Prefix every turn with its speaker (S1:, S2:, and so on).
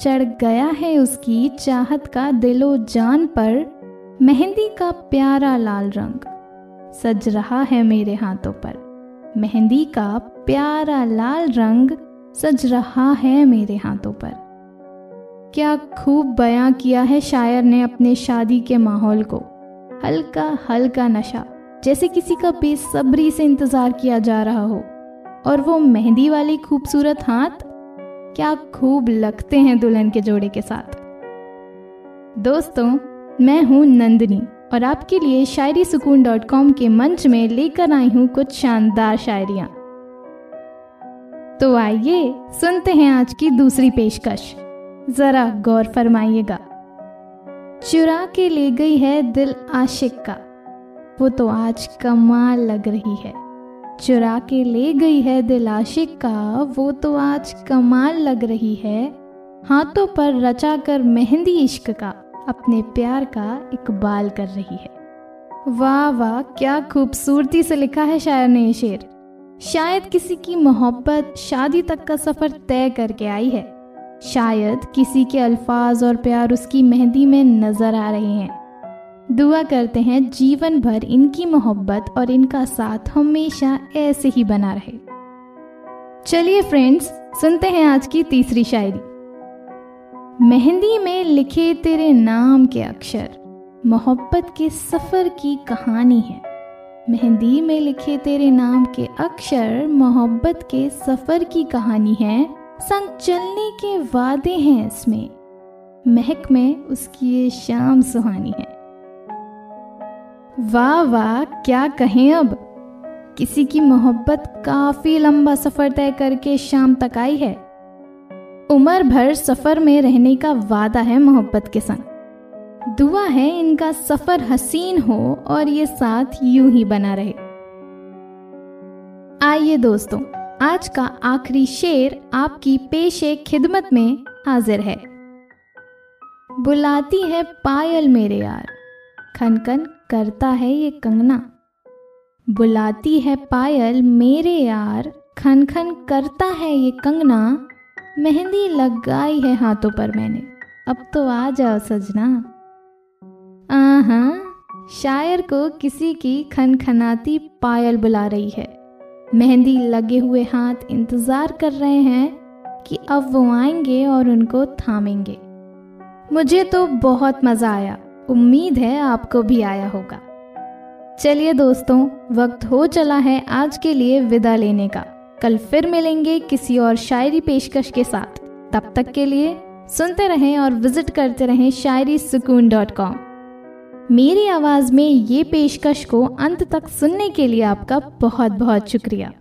S1: चढ़ गया है उसकी चाहत का दिलो जान पर मेहंदी का प्यारा लाल रंग। सज रहा है मेरे हाथों पर। मेहंदी का प्यारा लाल रंग सज रहा है मेरे हाथों पर। क्या खूब बयां किया है शायर ने अपने शादी के माहौल को। हल्का हल्का नशा, जैसे किसी का बेसब्री से इंतज़ार किया जा रहा हो। और वो मेहंदी वाली खूबसूरत हाथ क्या खूब लगते हैं दुल्हन के जोड़े के साथ। दोस्तों, मैं हूँ नंदनी और आपके लिए शायरी सुकून डॉट कॉम के मंच में लेकर आई हूँ कुछ शानदार शायरियाँ। तो आइए सुनते हैं आज की दूसरी पेशकश। जरा गौर फरमाइएगा। चुरा के ले गई है दिल आशिक का। वो तो आज कमाल लग रही है। चुरा के ले गई है दिल आशिक का, वो तो आज कमाल लग रही है। हाथों पर रचा कर मेहंदी इश्क का, अपने प्यार का इकबाल कर रही है। वाह वाह, क्या खूबसूरती से लिखा है शायर ने शेर। शायद किसी की मोहब्बत शादी तक का सफ़र तय करके आई है। शायद किसी के अल्फाज और प्यार उसकी मेहंदी में नज़र आ रहे हैं। दुआ करते हैं, जीवन भर इनकी मोहब्बत और इनका साथ हमेशा ऐसे ही बना रहे। चलिए फ्रेंड्स सुनते हैं आज की तीसरी शायरी। मेहंदी में लिखे तेरे नाम के अक्षर, मोहब्बत के सफ़र की कहानी है। मेहंदी में लिखे तेरे नाम के अक्षर, मोहब्बत के सफ़र की कहानी है। संग चलने के वादे हैं इसमें। महक में उसकी ये शाम सुहानी है। वाह वाह, क्या कहें अब? किसी की मोहब्बत काफ़ी लंबा सफ़र तय करके शाम तक आई है। उम्र भर सफ़र में रहने का वादा है मोहब्बत के संग। दुआ है इनका सफ़र हसीन हो और ये साथ यूँ ही बना रहे। आइए दोस्तों, आज का आखिरी शेर आपकी पेशे खिदमत में हाजिर है। बुलाती है पायल मेरे यार, खनखन करता है ये कंगना। बुलाती है पायल, मेरे यार खन खन करता है ये कंगना। मेहंदी लगाई है हाथों पर मैंने। अब तो आ जाओ सजना। आहा, शायर को किसी की खनखनाती पायल बुला रही है। मेहंदी लगे हुए हाथ इंतज़ार कर रहे हैं कि अब वो आएँगे और उनको थामेंगे। मुझे तो बहुत मज़ा आया। उम्मीद है आपको भी आया होगा। चलिए दोस्तों, वक्त हो चला है आज के लिए विदा लेने का। कल फिर मिलेंगे किसी और शायरी पेशकश के साथ। तब तक के लिए सुनते रहें और विज़िट करते रहें शायरी सुकून डॉट कॉम। मेरी आवाज़ में ये पेशकश को अंत तक सुनने के लिए आपका बहुत बहुत शुक्रिया।